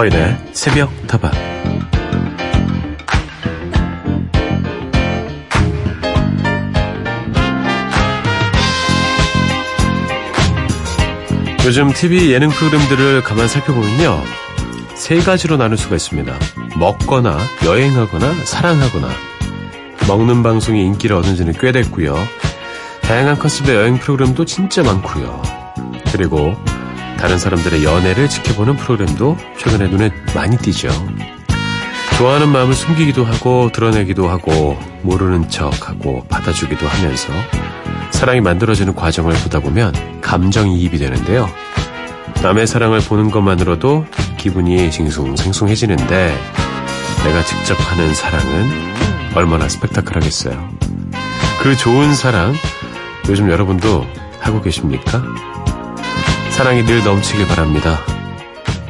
서인의 새벽 타방 요즘 TV 예능 프로그램들을 가만 살펴보면요. 세 가지로 나눌 수가 있습니다. 먹거나 여행하거나 사랑하거나 먹는 방송이 인기를 얻은 지는 꽤 됐고요. 다양한 컨셉의 여행 프로그램도 진짜 많고요. 그리고 다른 사람들의 연애를 지켜보는 프로그램도 최근에 눈에 많이 띄죠. 좋아하는 마음을 숨기기도 하고 드러내기도 하고 모르는 척하고 받아주기도 하면서 사랑이 만들어지는 과정을 보다 보면 감정이입이 되는데요. 남의 사랑을 보는 것만으로도 기분이 싱숭생숭해지는데 내가 직접 하는 사랑은 얼마나 스펙타클하겠어요. 그 좋은 사랑 요즘 여러분도 하고 계십니까? 사랑이 늘 넘치길 바랍니다.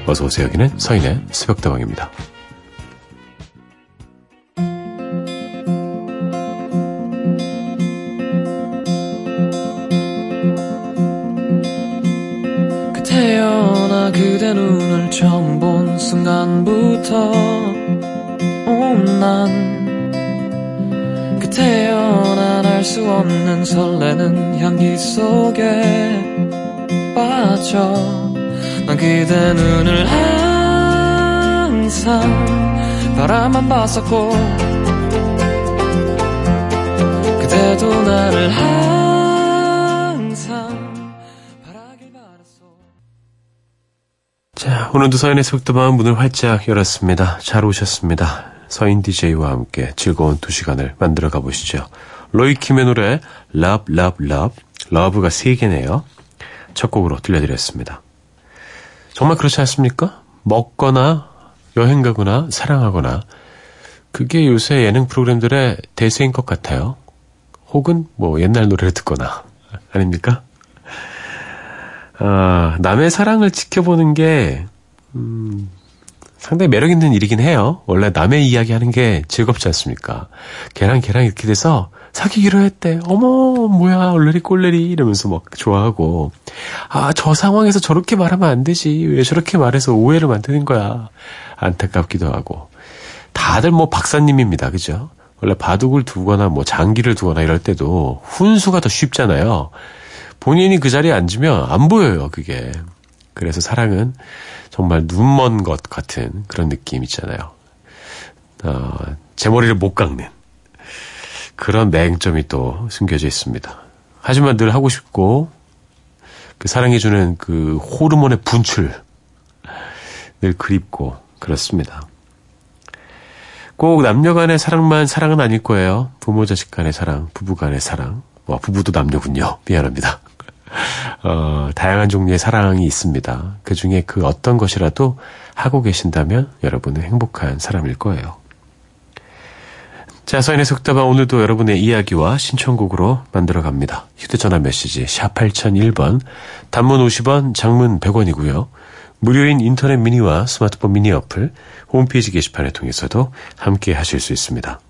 어서 오세요. 여기는 서인의 새벽다방입니다. 온난 그 태어난 알 수 없는 설레는 향기 속에 빠져 난 그대 눈을 항상 바라만 봤었고 그대도 나를 항상 바라길 바랐어 자, 오늘도 서인의 새벽다방 문을 활짝 열었습니다. 잘 오셨습니다. 서인 DJ와 함께 즐거운 두 시간을 만들어 가보시죠. 로이킴의 노래 Love, Love, Love. Love가 세 개네요. 첫 곡으로 들려드렸습니다. 정말 그렇지 않습니까? 먹거나 여행 가거나 사랑하거나 그게 요새 예능 프로그램들의 대세인 것 같아요. 혹은 뭐 옛날 노래를 듣거나 아닙니까? 아, 남의 사랑을 지켜보는 게 음, 상당히 매력 있는 일이긴 해요. 원래 남의 이야기 하는 게 즐겁지 않습니까? 걔랑 걔랑 이렇게 돼서 사귀기로 했대. 어머, 뭐야, 얼레리 꼴레리 이러면서 막 좋아하고. 아, 저 상황에서 저렇게 말하면 안 되지. 왜 저렇게 말해서 오해를 만드는 거야. 안타깝기도 하고. 다들 뭐 박사님입니다. 그죠? 원래 바둑을 두거나 뭐 장기를 두거나 이럴 때도 훈수가 더 쉽잖아요. 본인이 그 자리에 앉으면 안 보여요, 그게. 그래서 사랑은 정말 눈먼 것 같은 그런 느낌 있잖아요. 어, 제 머리를 못 깎는. 그런 맹점이 또 숨겨져 있습니다. 하지만 늘 하고 싶고 그 사랑해주는 그 호르몬의 분출 늘 그립고 그렇습니다. 꼭 남녀 간의 사랑만 사랑은 아닐 거예요. 부모 자식 간의 사랑, 부부 간의 사랑. 와, 부부도 남녀군요. 미안합니다. 어, 다양한 종류의 사랑이 있습니다. 그 중에 그 어떤 것이라도 하고 계신다면 여러분은 행복한 사람일 거예요. 자, 서인의 속담은 오늘도 여러분의 이야기와 신청곡으로 만들어 갑니다. 휴대전화 메시지 샵 8001번, 단문 50원, 장문 100원이고요. 무료인 인터넷 미니와 스마트폰 미니 어플, 홈페이지 게시판을 통해서도 함께 하실 수 있습니다.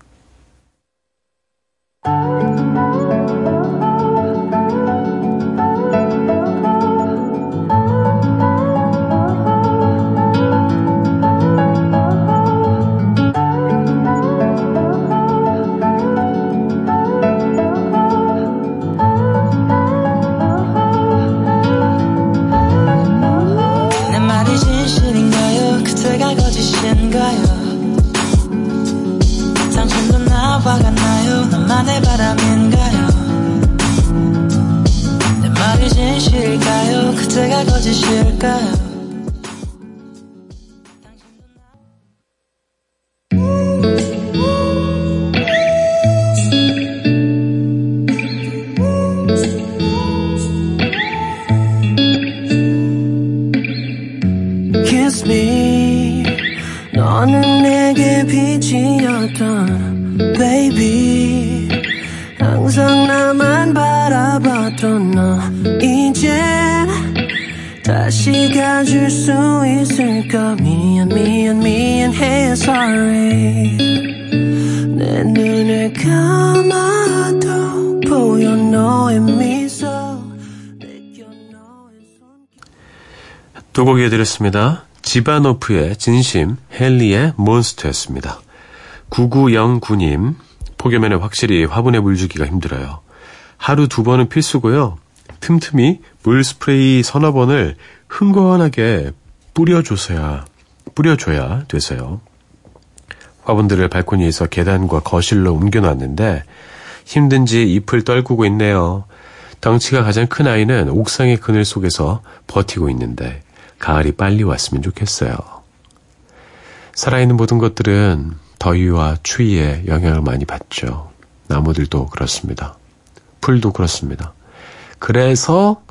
거 이어드렸습니다. 지바노프의 진심, 헨리의 몬스터였습니다. 9909님, 폭염에는 확실히 화분에 물 주기가 힘들어요. 하루 두 번은 필수고요. 틈틈이 물 스프레이 서너 번을 흥건하게 뿌려줘서야, 뿌려줘야 돼서요. 화분들을 발코니에서 계단과 거실로 옮겨놨는데 힘든지 잎을 떨구고 있네요. 덩치가 가장 큰 아이는 옥상의 그늘 속에서 버티고 있는데 가을이 빨리 왔으면 좋겠어요. 살아있는 모든 것들은 더위와 추위에 영향을 많이 받죠. 나무들도 그렇습니다. 풀도 그렇습니다. 그래서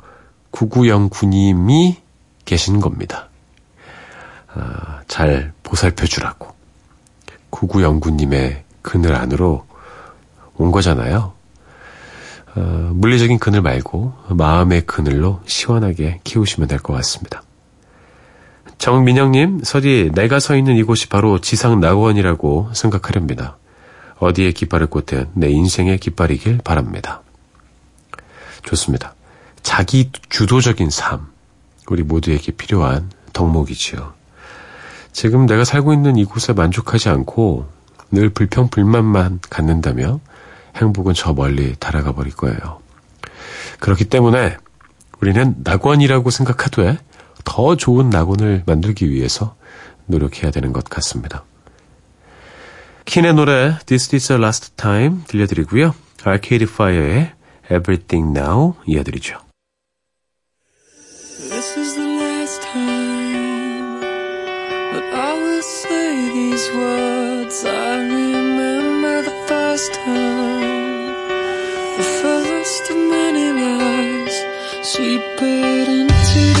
9909님이 계신 겁니다. 아, 잘 보살펴 주라고. 9909님의 그늘 안으로 온 거잖아요. 어, 물리적인 그늘 말고 마음의 그늘로 시원하게 키우시면 될 것 같습니다. 정민영님, 서디, 내가 서 있는 이곳이 바로 지상 낙원이라고 생각하렵니다. 어디에 깃발을 꽂든 내 인생의 깃발이길 바랍니다. 좋습니다. 자기 주도적인 삶, 우리 모두에게 필요한 덕목이지요. 지금 내가 살고 있는 이곳에 만족하지 않고 늘 불평 불만만 갖는다면 행복은 저 멀리 달아가 버릴 거예요. 그렇기 때문에 우리는 낙원이라고 생각하되 더 좋은 낙원을 만들기 위해서 노력해야 되는 것 같습니다. 킨의 노래 This is the last time 들려드리고요. Arcade Fire의 Everything Now 이어드리죠. This is the last time that I will say these words. I remember the first time, the first of many lies. Sweep it into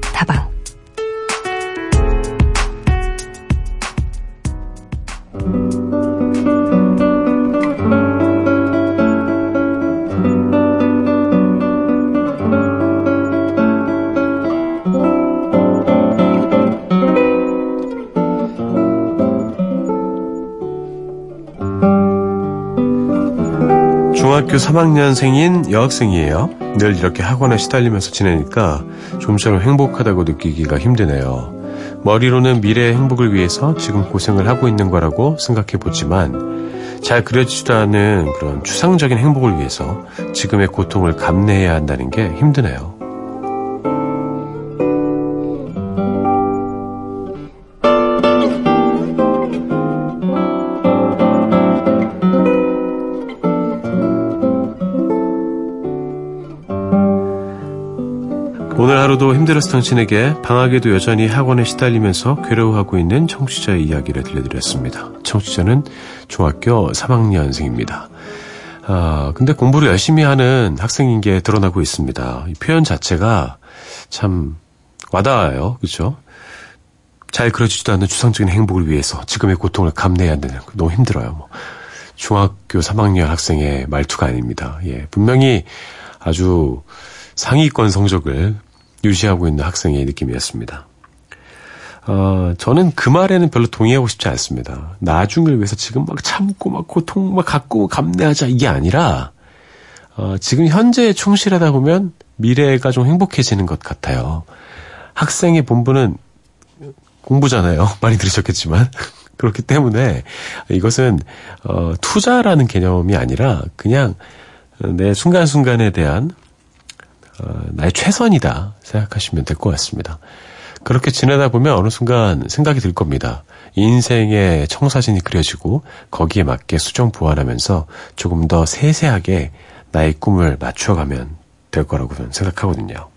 다방. 중학교 3학년생인 여학생이에요. 늘 이렇게 학원에 시달리면서 지내니까 좀처럼 행복하다고 느끼기가 힘드네요. 머리로는 미래의 행복을 위해서 지금 고생을 하고 있는 거라고 생각해 보지만 잘 그려지지도 않은 그런 추상적인 행복을 위해서 지금의 고통을 감내해야 한다는 게 힘드네요. 오늘 하루도 힘들었을 당신에게 방학에도 여전히 학원에 시달리면서 괴로워하고 있는 청취자의 이야기를 들려드렸습니다. 청취자는 중학교 3학년생입니다. 아, 근데 공부를 열심히 하는 학생인 게 드러나고 있습니다. 이 표현 자체가 참 와닿아요. 그렇죠? 잘 그려지지도 않는 추상적인 행복을 위해서 지금의 고통을 감내해야 거 너무 힘들어요. 뭐. 중학교 3학년 학생의 말투가 아닙니다. 예, 분명히 아주 상위권 성적을 유지하고 있는 학생의 느낌이었습니다. 어, 저는 그 말에는 별로 동의하고 싶지 않습니다. 나중을 위해서 지금 막 참고 막 고통 막 갖고 감내하자 이게 아니라 어, 지금 현재에 충실하다 보면 미래가 좀 행복해지는 것 같아요. 학생의 본분은 공부잖아요. 많이 들으셨겠지만. 그렇기 때문에 이것은 어, 투자라는 개념이 아니라 그냥 내 순간순간에 대한 어, 나의 최선이다 생각하시면 될 것 같습니다. 그렇게 지내다 보면 어느 순간 생각이 들 겁니다. 인생의 청사진이 그려지고 거기에 맞게 수정 보완하면서 조금 더 세세하게 나의 꿈을 맞춰가면 될 거라고 생각하거든요.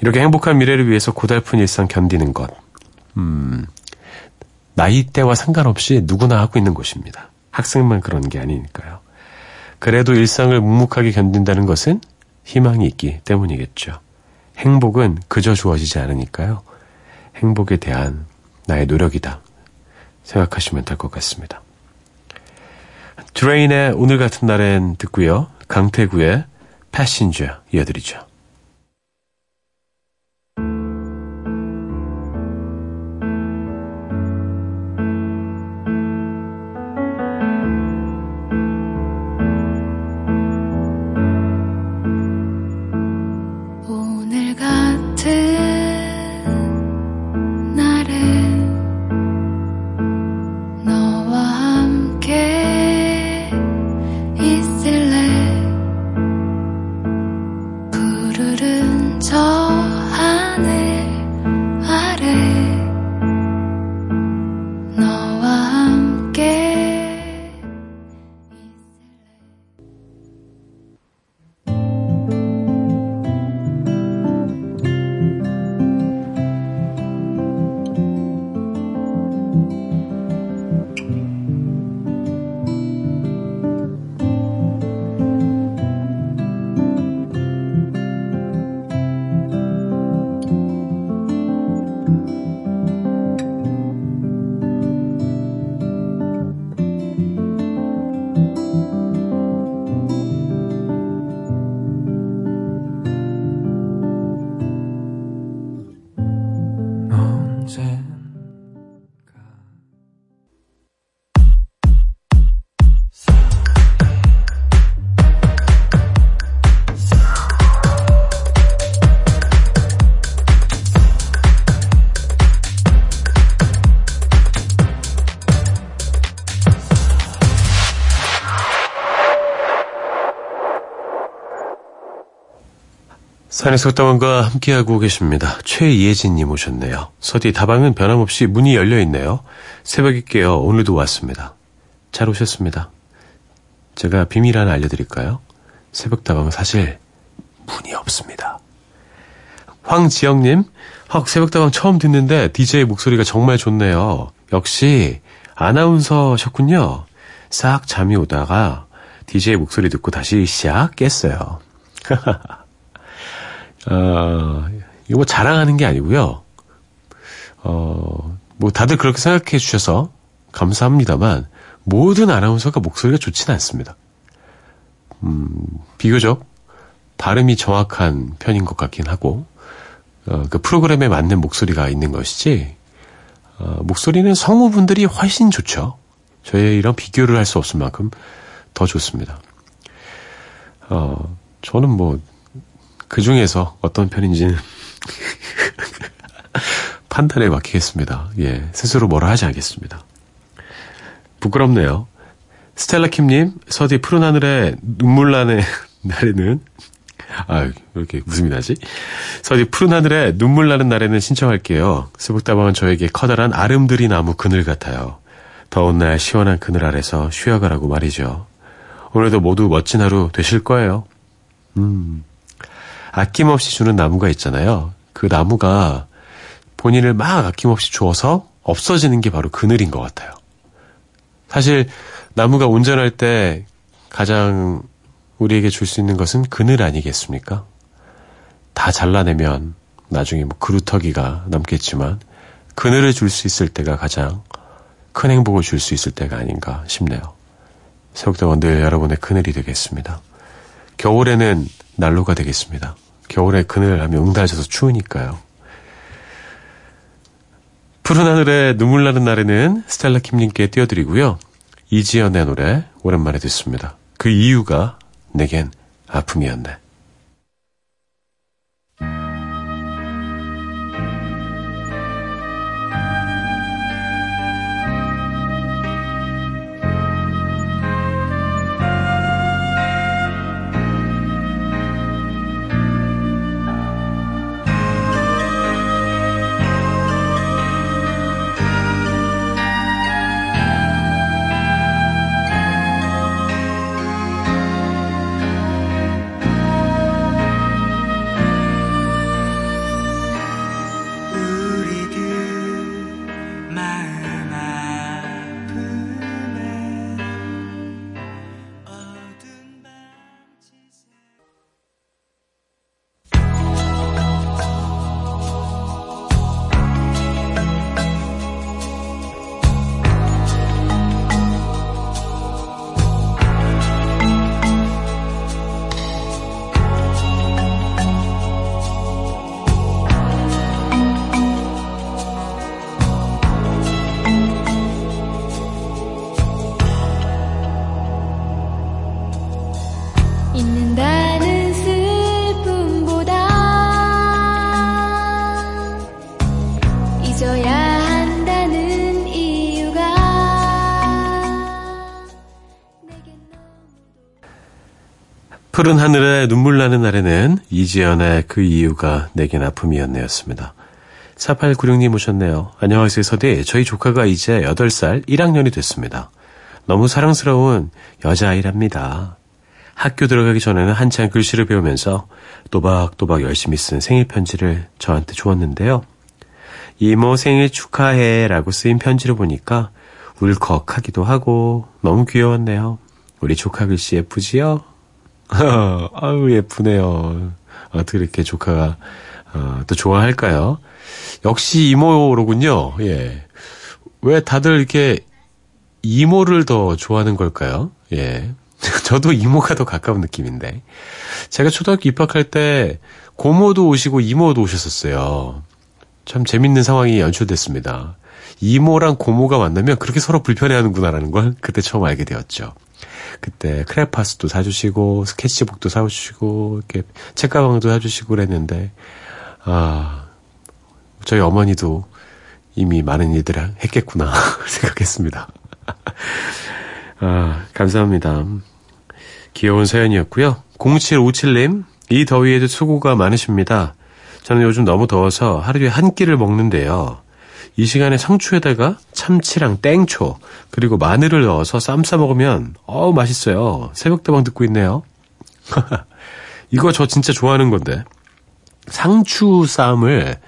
이렇게 행복한 미래를 위해서 고달픈 일상 견디는 것. 음, 나이대와 상관없이 누구나 하고 있는 것입니다. 학생만 그런 게 아니니까요. 그래도 일상을 묵묵하게 견딘다는 것은 희망이 있기 때문이겠죠. 행복은 그저 주어지지 않으니까요. 행복에 대한 나의 노력이다. 생각하시면 될 것 같습니다. 더 레인의 오늘 같은 날엔 듣고요. 강태구의 Passenger 이어드리죠. 산의 속담원과 함께하고 계십니다. 최예진님 오셨네요. 서디 다방은 변함없이 문이 열려 있네요. 새벽에 깨어 오늘도 왔습니다. 잘 오셨습니다. 제가 비밀 하나 알려드릴까요? 새벽 다방은 사실 문이 없습니다. 황지영님, 헉, 새벽 다방 처음 듣는데 DJ 목소리가 정말 좋네요. 역시 아나운서셨군요. 싹 잠이 오다가 DJ 목소리 듣고 다시 시작 깼어요. 어, 이거 뭐 자랑하는 게 아니고요. 어, 뭐 다들 그렇게 생각해 주셔서 감사합니다만 모든 아나운서가 목소리가 좋지는 않습니다. 음, 비교적 발음이 정확한 편인 것 같긴 하고 어, 그 프로그램에 맞는 목소리가 있는 것이지 어, 목소리는 성우분들이 훨씬 좋죠. 저희 이런 비교를 할 수 없을 만큼 더 좋습니다. 어, 저는 뭐 그 중에서 어떤 편인지는 판단에 맡기겠습니다. 예, 스스로 뭐라 하지 않겠습니다. 부끄럽네요. 스텔라 킴님, 서디 푸른 하늘에 눈물 나는 날에는 아, 이렇게 웃음이 나지? 서디 푸른 하늘에 눈물 나는 날에는 신청할게요. 스북다방은 저에게 커다란 아름드리 나무 그늘 같아요. 더운 날 시원한 그늘 아래서 쉬어가라고 말이죠. 오늘도 모두 멋진 하루 되실 거예요. 음. 아낌없이 주는 나무가 있잖아요. 그 나무가 본인을 막 아낌없이 주어서 없어지는 게 바로 그늘인 것 같아요. 사실 나무가 온전할 때 가장 우리에게 줄 수 있는 것은 그늘 아니겠습니까? 다 잘라내면 나중에 뭐 그루터기가 남겠지만 그늘을 줄 수 있을 때가 가장 큰 행복을 줄 수 있을 때가 아닌가 싶네요. 새벽대원 늘 여러분의 그늘이 되겠습니다. 겨울에는 난로가 되겠습니다. 겨울에 그늘 하면 응달져서 추우니까요. 푸른 하늘에 눈물 나는 날에는 스텔라 킴님께 띄워드리고요. 이지연의 노래 오랜만에 듣습니다. 그 이유가 내겐 아픔이었네. 푸른 하늘에 눈물 나는 날에는 이지연의 그 이유가 내겐 아픔이었네였습니다. 4896님 오셨네요. 안녕하세요, 서디. 저희 조카가 이제 8살 1학년이 됐습니다. 너무 사랑스러운 여자아이랍니다. 학교 들어가기 전에는 한창 글씨를 배우면서 또박또박 열심히 쓴 생일 편지를 저한테 주었는데요. 이모 생일 축하해 라고 쓰인 편지를 보니까 울컥하기도 하고 너무 귀여웠네요. 우리 조카 글씨 예쁘지요? 아유, 예쁘네요. 어떻게 이렇게 조카가, 어, 또 좋아할까요? 역시 이모로군요. 예. 왜 다들 이렇게 이모를 더 좋아하는 걸까요? 예. 저도 이모가 더 가까운 느낌인데. 제가 초등학교 입학할 때 고모도 오시고 이모도 오셨었어요. 참 재밌는 상황이 연출됐습니다. 이모랑 고모가 만나면 그렇게 서로 불편해하는구나라는 걸 그때 처음 알게 되었죠. 그때 크레파스도 사주시고 스케치북도 사주시고 이렇게 책가방도 사주시고 그랬는데 아 저희 어머니도 이미 많은 일들을 했겠구나 생각했습니다. 아 감사합니다. 귀여운 사연이었고요. 0757님 이 더위에도 수고가 많으십니다. 저는 요즘 너무 더워서 하루에 한 끼를 먹는데요. 이 시간에 상추에다가 참치랑 땡초 그리고 마늘을 넣어서 쌈 싸 먹으면 어우 맛있어요. 새벽다방 듣고 있네요. 이거 저 진짜 좋아하는 건데 상추 쌈을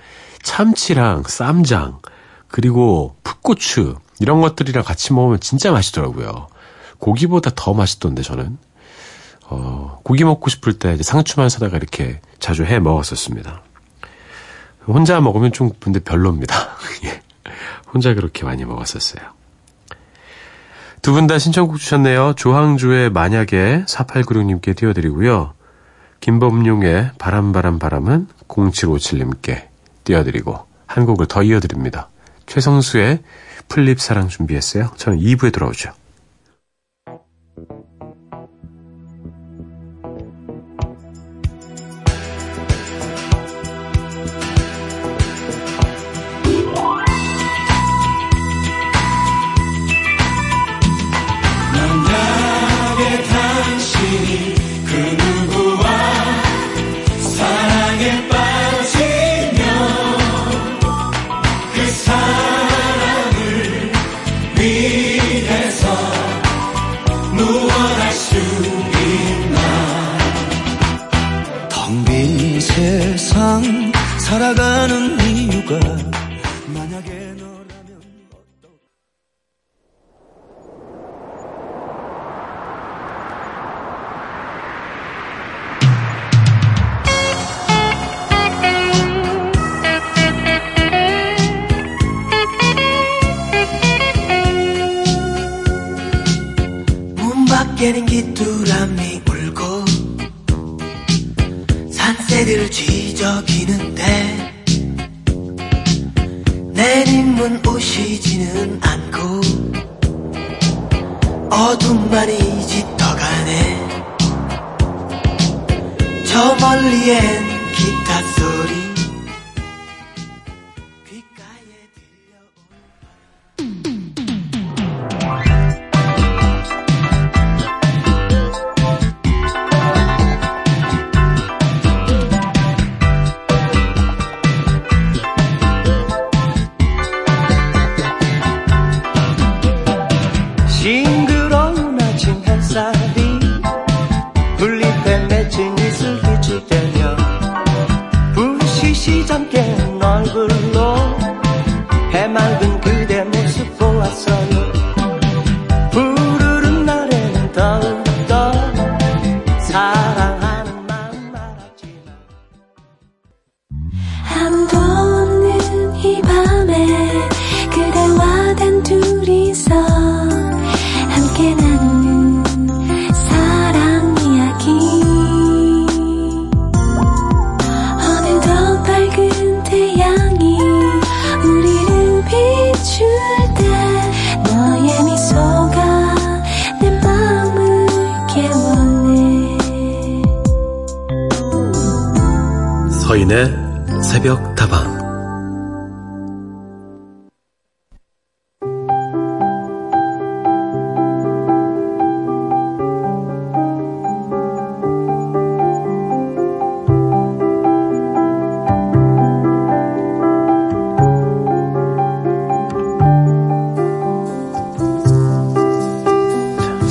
참치랑 쌈장 그리고 풋고추 이런 것들이랑 같이 먹으면 진짜 맛있더라고요. 고기보다 더 맛있던데 저는 어, 고기 먹고 싶을 때 상추만 사다가 이렇게 자주 해 먹었었습니다. 혼자 먹으면 좀 근데 별로입니다. 예. 혼자 그렇게 많이 먹었었어요. 두 분 다 신청곡 주셨네요. 조항조의 만약에 4896님께 띄워드리고요. 김범룡의 바람바람 바람은 0757님께 띄워드리고 한 곡을 더 이어드립니다. 최성수의 풀잎 사랑 준비했어요. 저는 2부에 돌아오죠.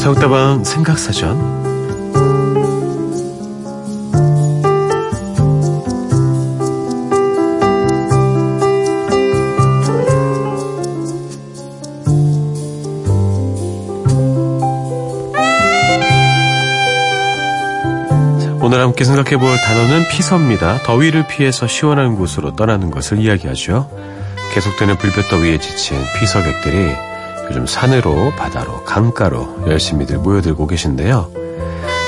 새벽다방 생각사전 오늘 함께 생각해 볼 단어는 피서입니다. 더위를 피해서 시원한 곳으로 떠나는 것을 이야기하죠. 계속되는 불볕 더위에 지친 피서객들이 요즘 산으로, 바다로, 강가로 열심히들 모여들고 계신데요.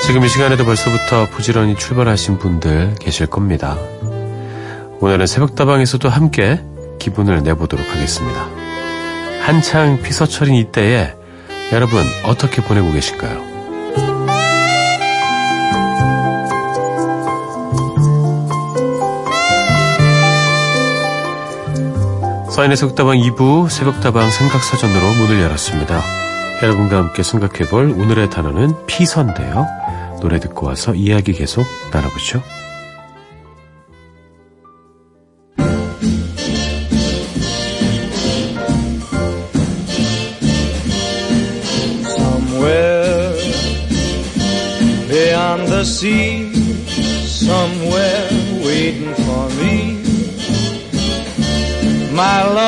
지금 이 시간에도 벌써부터 부지런히 출발하신 분들 계실 겁니다. 오늘은 새벽다방에서도 함께 기분을 내보도록 하겠습니다. 한창 피서철인 이때에 여러분 어떻게 보내고 계신가요? 서인의 새벽다방 2부 새벽다방 생각사전으로 문을 열었습니다. 여러분과 함께 생각해볼 오늘의 단어는 피서인데요. 노래 듣고 와서 이야기 계속 나눠보죠.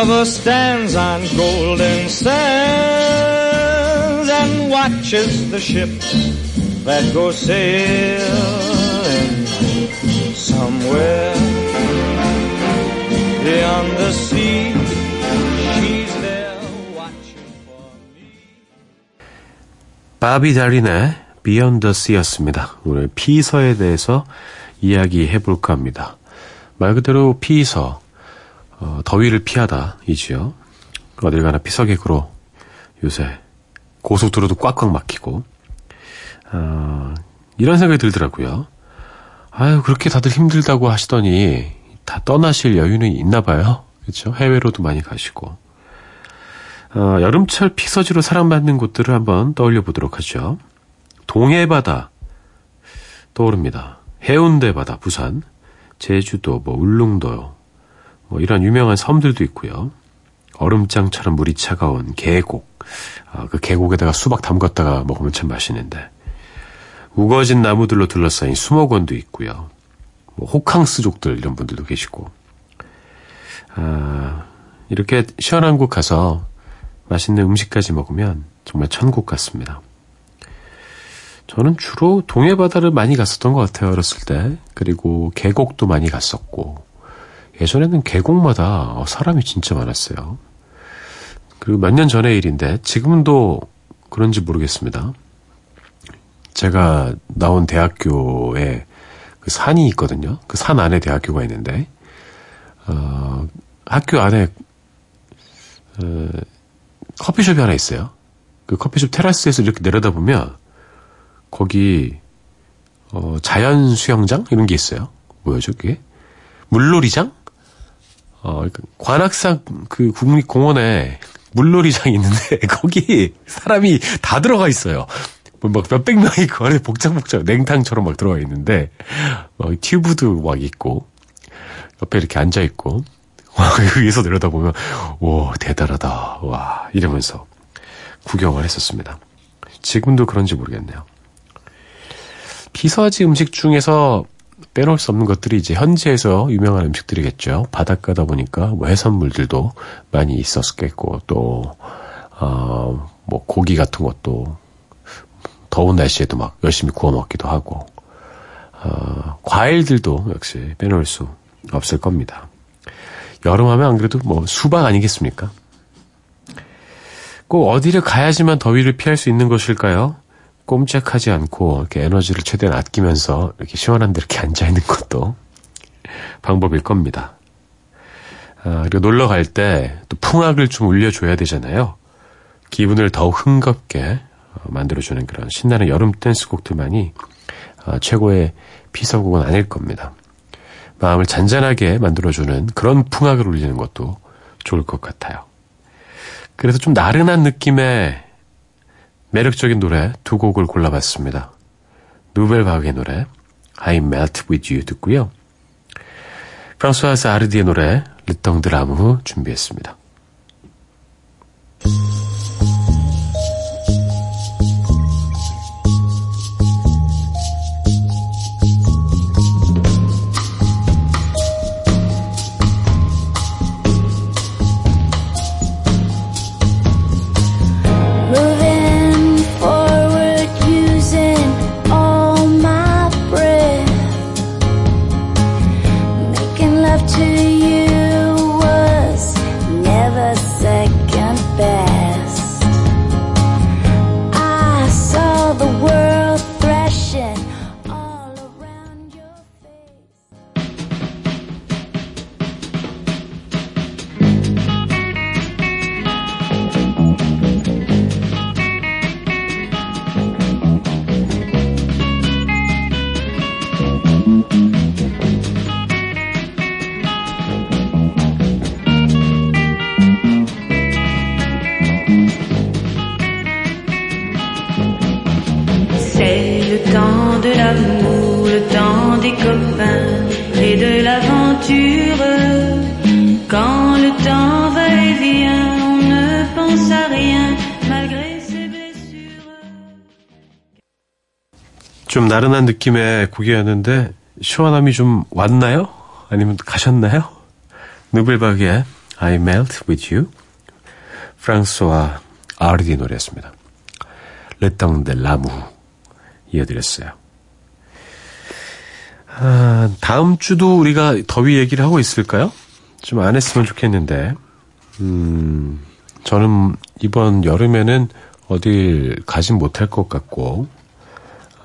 Lover stands on golden sands and watches the ships that go sailing somewhere beyond the sea. She's there watching for me. 바비 달린의 Beyond the Sea였습니다. 오늘 피서에 대해서 이야기해 볼까 합니다. 말 그대로 피서, 어, 더위를 피하다 이지요. 어딜 가나 피서객으로 요새 고속도로도 꽉꽉 막히고 어, 이런 생각이 들더라고요. 아유 그렇게 다들 힘들다고 하시더니 다 떠나실 여유는 있나 봐요. 그렇죠? 해외로도 많이 가시고 어, 여름철 피서지로 사랑받는 곳들을 한번 떠올려 보도록 하죠. 동해바다 떠오릅니다. 해운대 바다, 부산, 제주도, 뭐 울릉도, 뭐 이런 유명한 섬들도 있고요. 얼음장처럼 물이 차가운 계곡, 아, 그 계곡에다가 수박 담갔다가 먹으면 참 맛있는데 우거진 나무들로 둘러싸인 수목원도 있고요. 뭐 호캉스족들 이런 분들도 계시고 아, 이렇게 시원한 곳 가서 맛있는 음식까지 먹으면 정말 천국 같습니다. 저는 주로 동해 바다를 많이 갔었던 것 같아요 어렸을 때 그리고 계곡도 많이 갔었고 예전에는 계곡마다 어, 사람이 진짜 많았어요. 그리고 몇 년 전의 일인데 지금은 또 그런지 모르겠습니다. 제가 나온 대학교에 그 산이 있거든요. 그 산 안에 대학교가 있는데 어, 학교 안에 어, 커피숍이 하나 있어요. 그 커피숍 테라스에서 이렇게 내려다 보면 거기 어, 자연 수영장 이런 게 있어요. 뭐였죠 그게? 물놀이장? 어, 그러니까 관악산 그 국립공원에 물놀이장이 있는데 거기 사람이 다 들어가 있어요. 뭐막 몇백 명이 그 안에 복장복장 냉탕처럼 막 들어가 있는데 막 튜브도 막 있고 옆에 이렇게 앉아 있고 위에서 내려다 보면 오 대단하다 와 이러면서 구경을 했었습니다. 지금도 그런지 모르겠네요. 피서지 음식 중에서 빼놓을 수 없는 것들이 이제 현지에서 유명한 음식들이겠죠. 바닷가다 보니까 뭐 해산물들도 많이 있었겠고 또 어, 뭐 고기 같은 것도 더운 날씨에도 막 열심히 구워 먹기도 하고 어, 과일들도 역시 빼놓을 수 없을 겁니다. 여름하면 안 그래도 뭐 수박 아니겠습니까? 꼭 어디를 가야지만 더위를 피할 수 있는 것일까요? 꼼짝하지 않고 이렇게 에너지를 최대한 아끼면서 이렇게 시원한 데 이렇게 앉아 있는 것도 방법일 겁니다. 아, 그리고 놀러 갈 때 또 풍악을 좀 울려줘야 되잖아요. 기분을 더욱 흥겁게 어, 만들어주는 그런 신나는 여름 댄스곡들만이 어, 최고의 피서곡은 아닐 겁니다. 마음을 잔잔하게 만들어주는 그런 풍악을 울리는 것도 좋을 것 같아요. 그래서 좀 나른한 느낌의 매력적인 노래 두 곡을 골라봤습니다. 누벨바그의 노래 I Melt With You 듣고요. 프랑스와스 아르디의 노래 르덩드 라무 준비했습니다. 좀 나른한 느낌의 곡이었는데 시원함이 좀 왔나요? 아니면 가셨나요? 누벨바그의 I Melt With You 프랑스와 아르디 노래였습니다. 레땅데 라무 이어드렸어요. 아, 다음 주도 우리가 더위 얘기를 하고 있을까요? 좀 안 했으면 좋겠는데 음, 저는 이번 여름에는 어딜 가진 못할 것 같고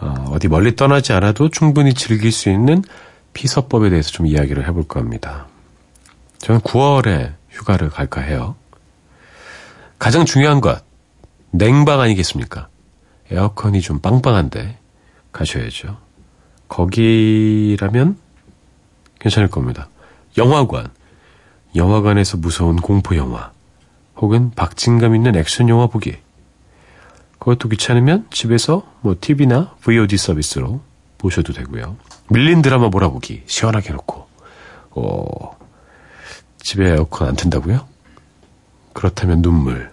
어, 어디 멀리 떠나지 않아도 충분히 즐길 수 있는 피서법에 대해서 좀 이야기를 해볼까 합니다. 저는 9월에 휴가를 갈까 해요. 가장 중요한 것, 냉방 아니겠습니까? 에어컨이 좀 빵빵한데 가셔야죠. 거기라면 괜찮을 겁니다. 영화관, 영화관에서 무서운 공포 영화, 혹은 박진감 있는 액션 영화 보기. 그것도 귀찮으면 집에서 뭐 TV나 VOD 서비스로 보셔도 되고요. 밀린 드라마 몰아보기 시원하게 해놓고 어, 집에 에어컨 안 튼다고요? 그렇다면 눈물.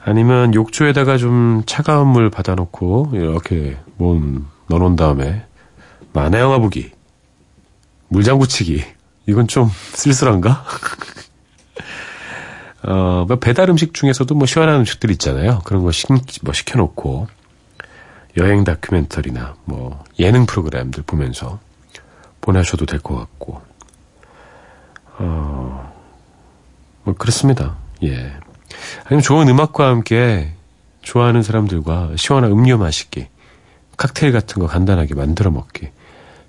아니면 욕조에다가 좀 차가운 물 받아놓고 이렇게 몸 넣어놓은 다음에 만화 영화 보기. 물장구 치기. 이건 좀 쓸쓸한가? 어, 뭐 배달 음식 중에서도 뭐 시원한 음식들 있잖아요. 그런 거 시, 뭐 시켜놓고 여행 다큐멘터리나 뭐 예능 프로그램들 보면서 보내셔도 될 것 같고, 어, 뭐 그렇습니다. 예. 아니면 좋은 음악과 함께 좋아하는 사람들과 시원한 음료 마시기, 칵테일 같은 거 간단하게 만들어 먹기,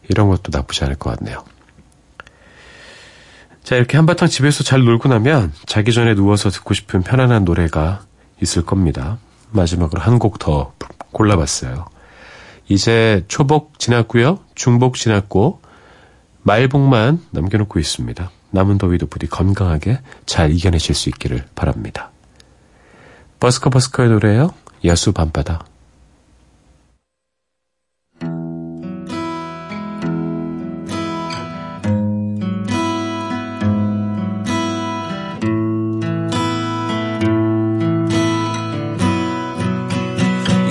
이런 것도 나쁘지 않을 것 같네요. 자, 이렇게 한바탕 집에서 잘 놀고 나면 자기 전에 누워서 듣고 싶은 편안한 노래가 있을 겁니다. 마지막으로 한 곡 더 골라봤어요. 이제 초복 지났고요. 중복 지났고 말복만 남겨놓고 있습니다. 남은 더위도 부디 건강하게 잘 이겨내실 수 있기를 바랍니다. 버스커 버스커의 노래예요. 야수 밤바다.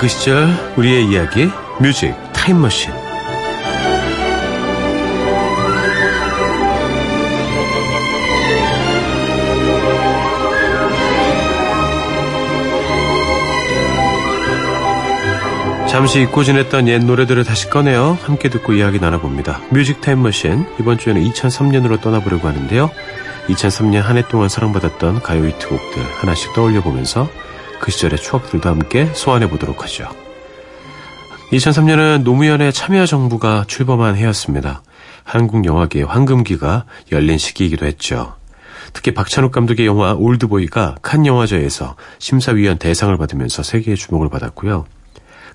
그 시절 우리의 이야기 뮤직 타임머신 잠시 잊고 지냈던 옛 노래들을 다시 꺼내어 함께 듣고 이야기 나눠봅니다. 뮤직 타임머신 이번 주에는 2003년으로 떠나보려고 하는데요. 2003년 한 해 동안 사랑받았던 가요 히트곡들 하나씩 떠올려보면서 그 시절의 추억들도 함께 소환해 보도록 하죠. 2003년은 노무현의 참여정부가 출범한 해였습니다. 한국 영화계의 황금기가 열린 시기이기도 했죠. 특히 박찬욱 감독의 영화 올드보이가 칸 영화제에서 심사위원 대상을 받으면서 세계의 주목을 받았고요.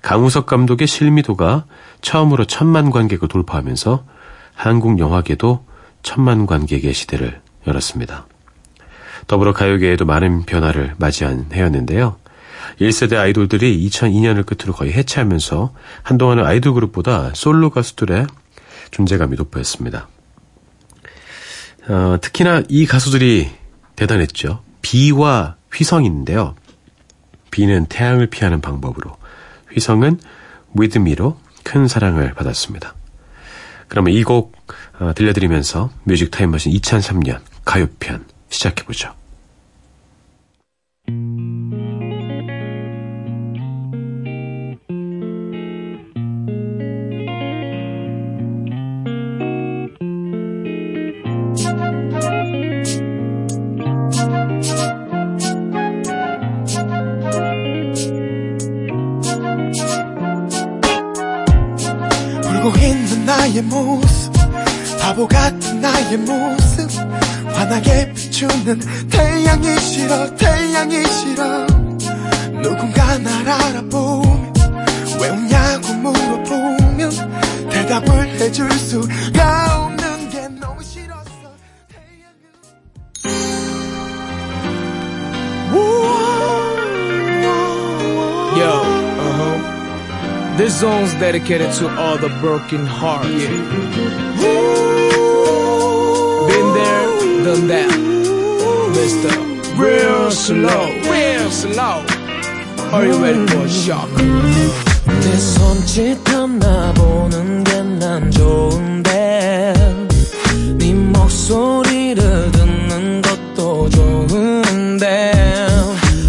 강우석 감독의 실미도가 처음으로 천만 관객을 돌파하면서 한국 영화계도 천만 관객의 시대를 열었습니다. 더불어 가요계에도 많은 변화를 맞이한 해였는데요. 1세대 아이돌들이 2002년을 끝으로 거의 해체하면서 한동안은 아이돌 그룹보다 솔로 가수들의 존재감이 돋보였습니다. 어, 특히나 이 가수들이 대단했죠. 비와 휘성인데요. 비는 태양을 피하는 방법으로, 휘성은 위드미로 큰 사랑을 받았습니다. 그러면 이곡 어, 들려드리면서 뮤직 타임머신 2003년 가요편 시작해보죠. 있는 나의 모습 바보 같은 나의 모습 환하게 비추는 태양이 싫어 태양이 싫어 누군가 날 알아보면 왜 웃냐고 물어보면 대답을 해줄 수가 없는 게 너무 싫었어 Yo, uh huh. This song's dedicated to all the broken hearts. Been that. Mr. Real slow, real slow. Are you ready for a shock? 내 손짓 하나 보는 게 난 좋은데 네 목소리를 듣는 것도 좋은데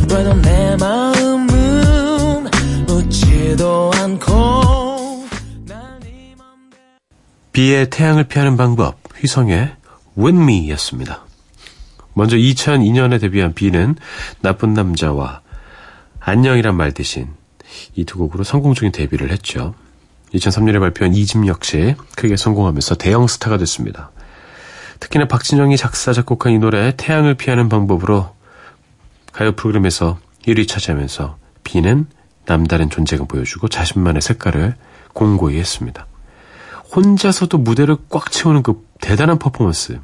왜 넌 내 마음은 묻지도 않고 난네 맘대로 비의 태양을 피하는 방법, 휘성의 With Me였습니다. 먼저 2002년에 데뷔한 비는 나쁜 남자와 안녕이란 말 대신 이 두 곡으로 성공적인 데뷔를 했죠. 2003년에 발표한 2집 역시 크게 성공하면서 대형 스타가 됐습니다. 특히나 박진영이 작사, 작곡한 이 노래 태양을 피하는 방법으로 가요 프로그램에서 1위 차지하면서 비는 남다른 존재감 보여주고 자신만의 색깔을 공고히 했습니다. 혼자서도 무대를 꽉 채우는 그 대단한 퍼포먼스.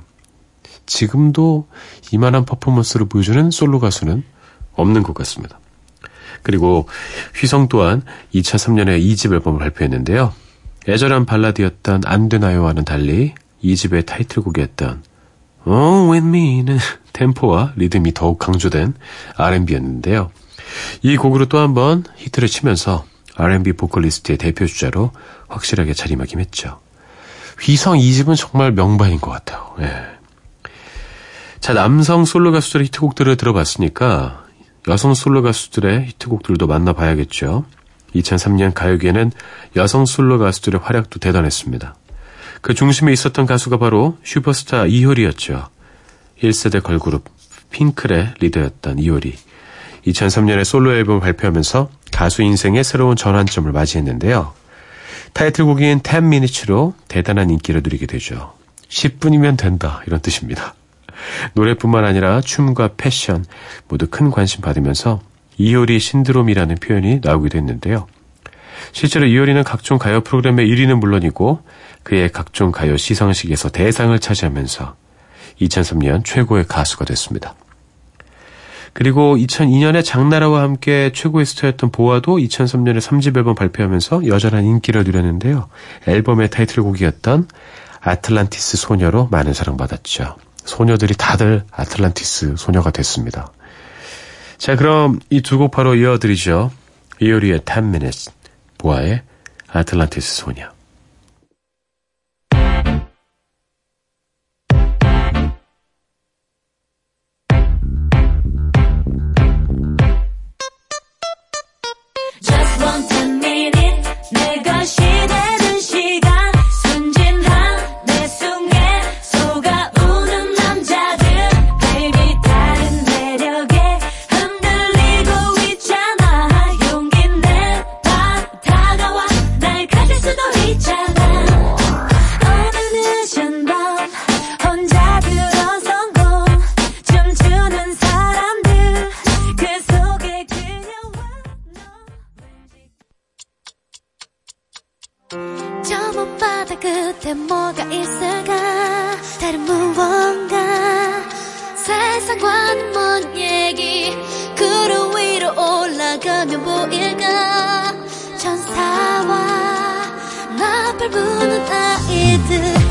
지금도 이만한 퍼포먼스를 보여주는 솔로 가수는 없는 것 같습니다. 그리고 휘성 또한 2003년에 2집 앨범을 발표했는데요. 애절한 발라드였던 안 되나요와는 달리 2집의 타이틀곡이었던 Oh With Me는 템포와 리듬이 더욱 강조된 R&B였는데요. 이 곡으로 또 한 번 히트를 치면서 R&B 보컬리스트의 대표 주자로 확실하게 자리매김했죠. 휘성 2집은 정말 명반인 것 같아요. 예. 자, 남성 솔로 가수들의 히트곡들을 들어봤으니까 여성 솔로 가수들의 히트곡들도 만나봐야겠죠. 2003년 가요계에는 여성 솔로 가수들의 활약도 대단했습니다. 그 중심에 있었던 가수가 바로 슈퍼스타 이효리였죠. 1세대 걸그룹 핑클의 리더였던 이효리. 2003년에 솔로 앨범을 발표하면서 가수 인생의 새로운 전환점을 맞이했는데요. 타이틀곡인 10minutes로 대단한 인기를 누리게 되죠. 10분이면 된다 이런 뜻입니다. 노래뿐만 아니라 춤과 패션 모두 큰 관심 받으면서 이효리 신드롬이라는 표현이 나오기도 했는데요. 실제로 이효리는 각종 가요 프로그램의 1위는 물론이고 그의 각종 가요 시상식에서 대상을 차지하면서 2003년 최고의 가수가 됐습니다. 그리고 2002년에 장나라와 함께 최고의 스타였던 보아도 2003년에 3집 앨범 발표하면서 여전한 인기를 누렸는데요. 앨범의 타이틀곡이었던 아틀란티스 소녀로 많은 사랑받았죠. 소녀들이 다들 아틀란티스 소녀가 됐습니다. 자, 그럼 이 두 곡 바로 이어드리죠. 이효리의 10 minutes, 보아의 아틀란티스 소녀. 다른 무언가. 세상과는 먼 얘기? 구름 위로 올라가면 보일까? 천사와 나팔 부는 아이들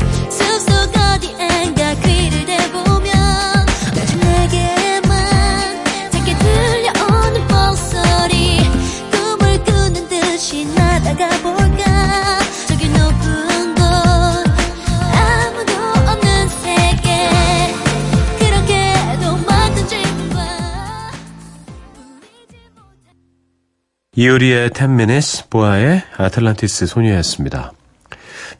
이효리의 10 minutes, 보아의 아틀란티스 소녀였습니다.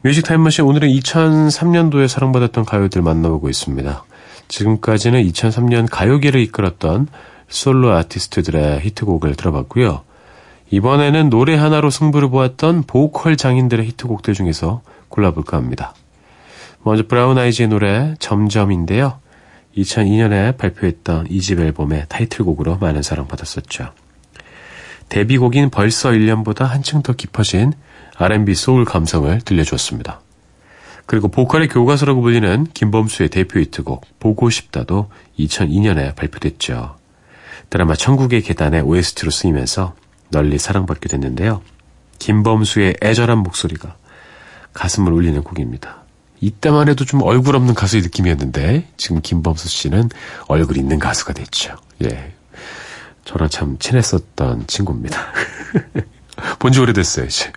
뮤직 타임머신 오늘은 2003년도에 사랑받았던 가요들 만나보고 있습니다. 지금까지는 2003년 가요계를 이끌었던 솔로 아티스트들의 히트곡을 들어봤고요. 이번에는 노래 하나로 승부를 보았던 보컬 장인들의 히트곡들 중에서 골라볼까 합니다. 먼저 브라운 아이즈의 노래 점점인데요. 2002년에 발표했던 이집 앨범의 타이틀곡으로 많은 사랑받았었죠. 데뷔곡인 벌써 1년보다 한층 더 깊어진 R&B 소울 감성을 들려주었습니다. 그리고 보컬의 교과서라고 불리는 김범수의 대표 히트곡 보고 싶다도 2002년에 발표됐죠. 드라마 천국의 계단의 OST로 쓰이면서 널리 사랑받게 됐는데요. 김범수의 애절한 목소리가 가슴을 울리는 곡입니다. 이때만 해도 좀 얼굴 없는 가수의 느낌이었는데 지금 김범수 씨는 얼굴 있는 가수가 됐죠. 예. 저랑 참 친했었던 친구입니다. 본지 오래됐어요, 이제.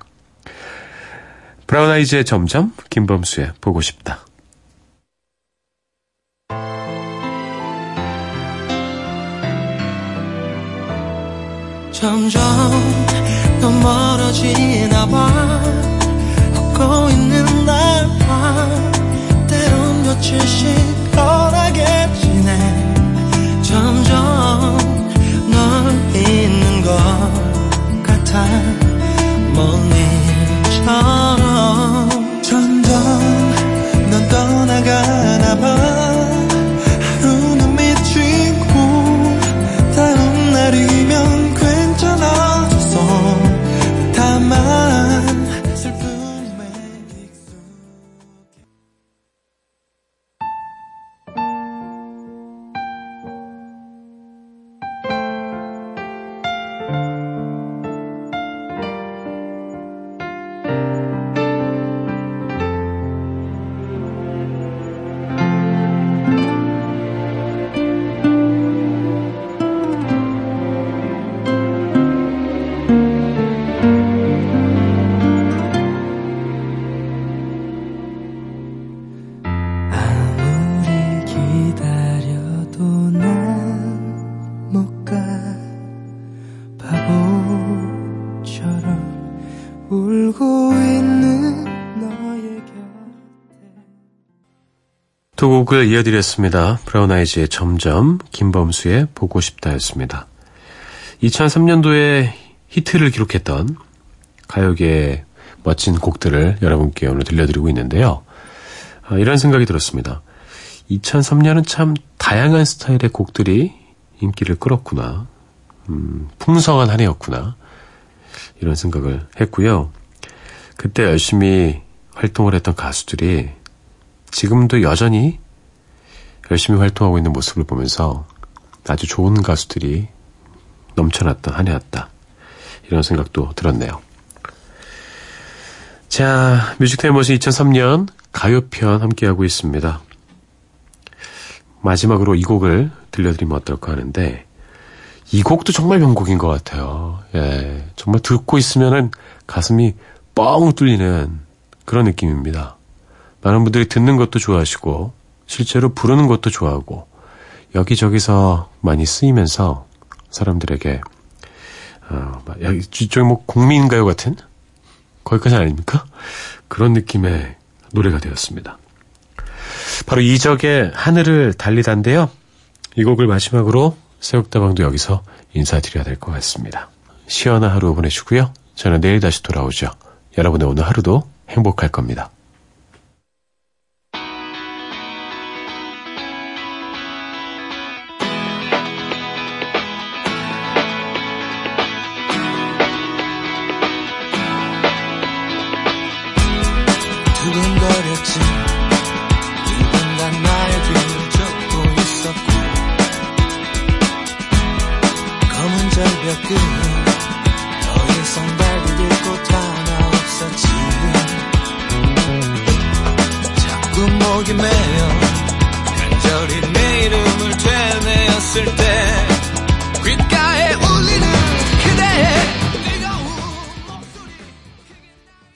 브라운 아이즈의 점점, 김범수의 보고 싶다. 점점 더 멀어지나 봐 걷고 있는 날봐 때론 며칠씩 편하게 지내 점점 것 같아. 먼 일처럼 점점 넌 떠나가나 봐 곡을 이어드렸습니다. 브라운 아이즈의 점점, 김범수의 보고 싶다였습니다. 2003년도에 히트를 기록했던 가요계의 멋진 곡들을 여러분께 오늘 들려드리고 있는데요. 아, 이런 생각이 들었습니다. 2003년은 참 다양한 스타일의 곡들이 인기를 끌었구나. 음, 풍성한 한 해였구나. 이런 생각을 했고요. 그때 열심히 활동을 했던 가수들이 지금도 여전히 열심히 활동하고 있는 모습을 보면서 아주 좋은 가수들이 넘쳐났던 한 해였다. 이런 생각도 들었네요. 자, 뮤직타임머신 2003년 가요편 함께하고 있습니다. 마지막으로 이 곡을 들려드리면 어떨까 하는데, 이 곡도 정말 명곡인 것 같아요. 예, 정말 듣고 있으면은 가슴이 뻥 뚫리는 그런 느낌입니다. 많은 분들이 듣는 것도 좋아하시고, 실제로 부르는 것도 좋아하고, 여기저기서 많이 쓰이면서 사람들에게, 어, 이쪽에 뭐 국민가요 같은? 거기까지 아닙니까? 그런 느낌의 노래가 되었습니다. 바로 이적의 하늘을 달리다인데요. 이 곡을 마지막으로 새옥다방도 여기서 인사드려야 될 것 같습니다. 시원한 하루 보내시고요. 저는 내일 다시 돌아오죠. 여러분의 오늘 하루도 행복할 겁니다.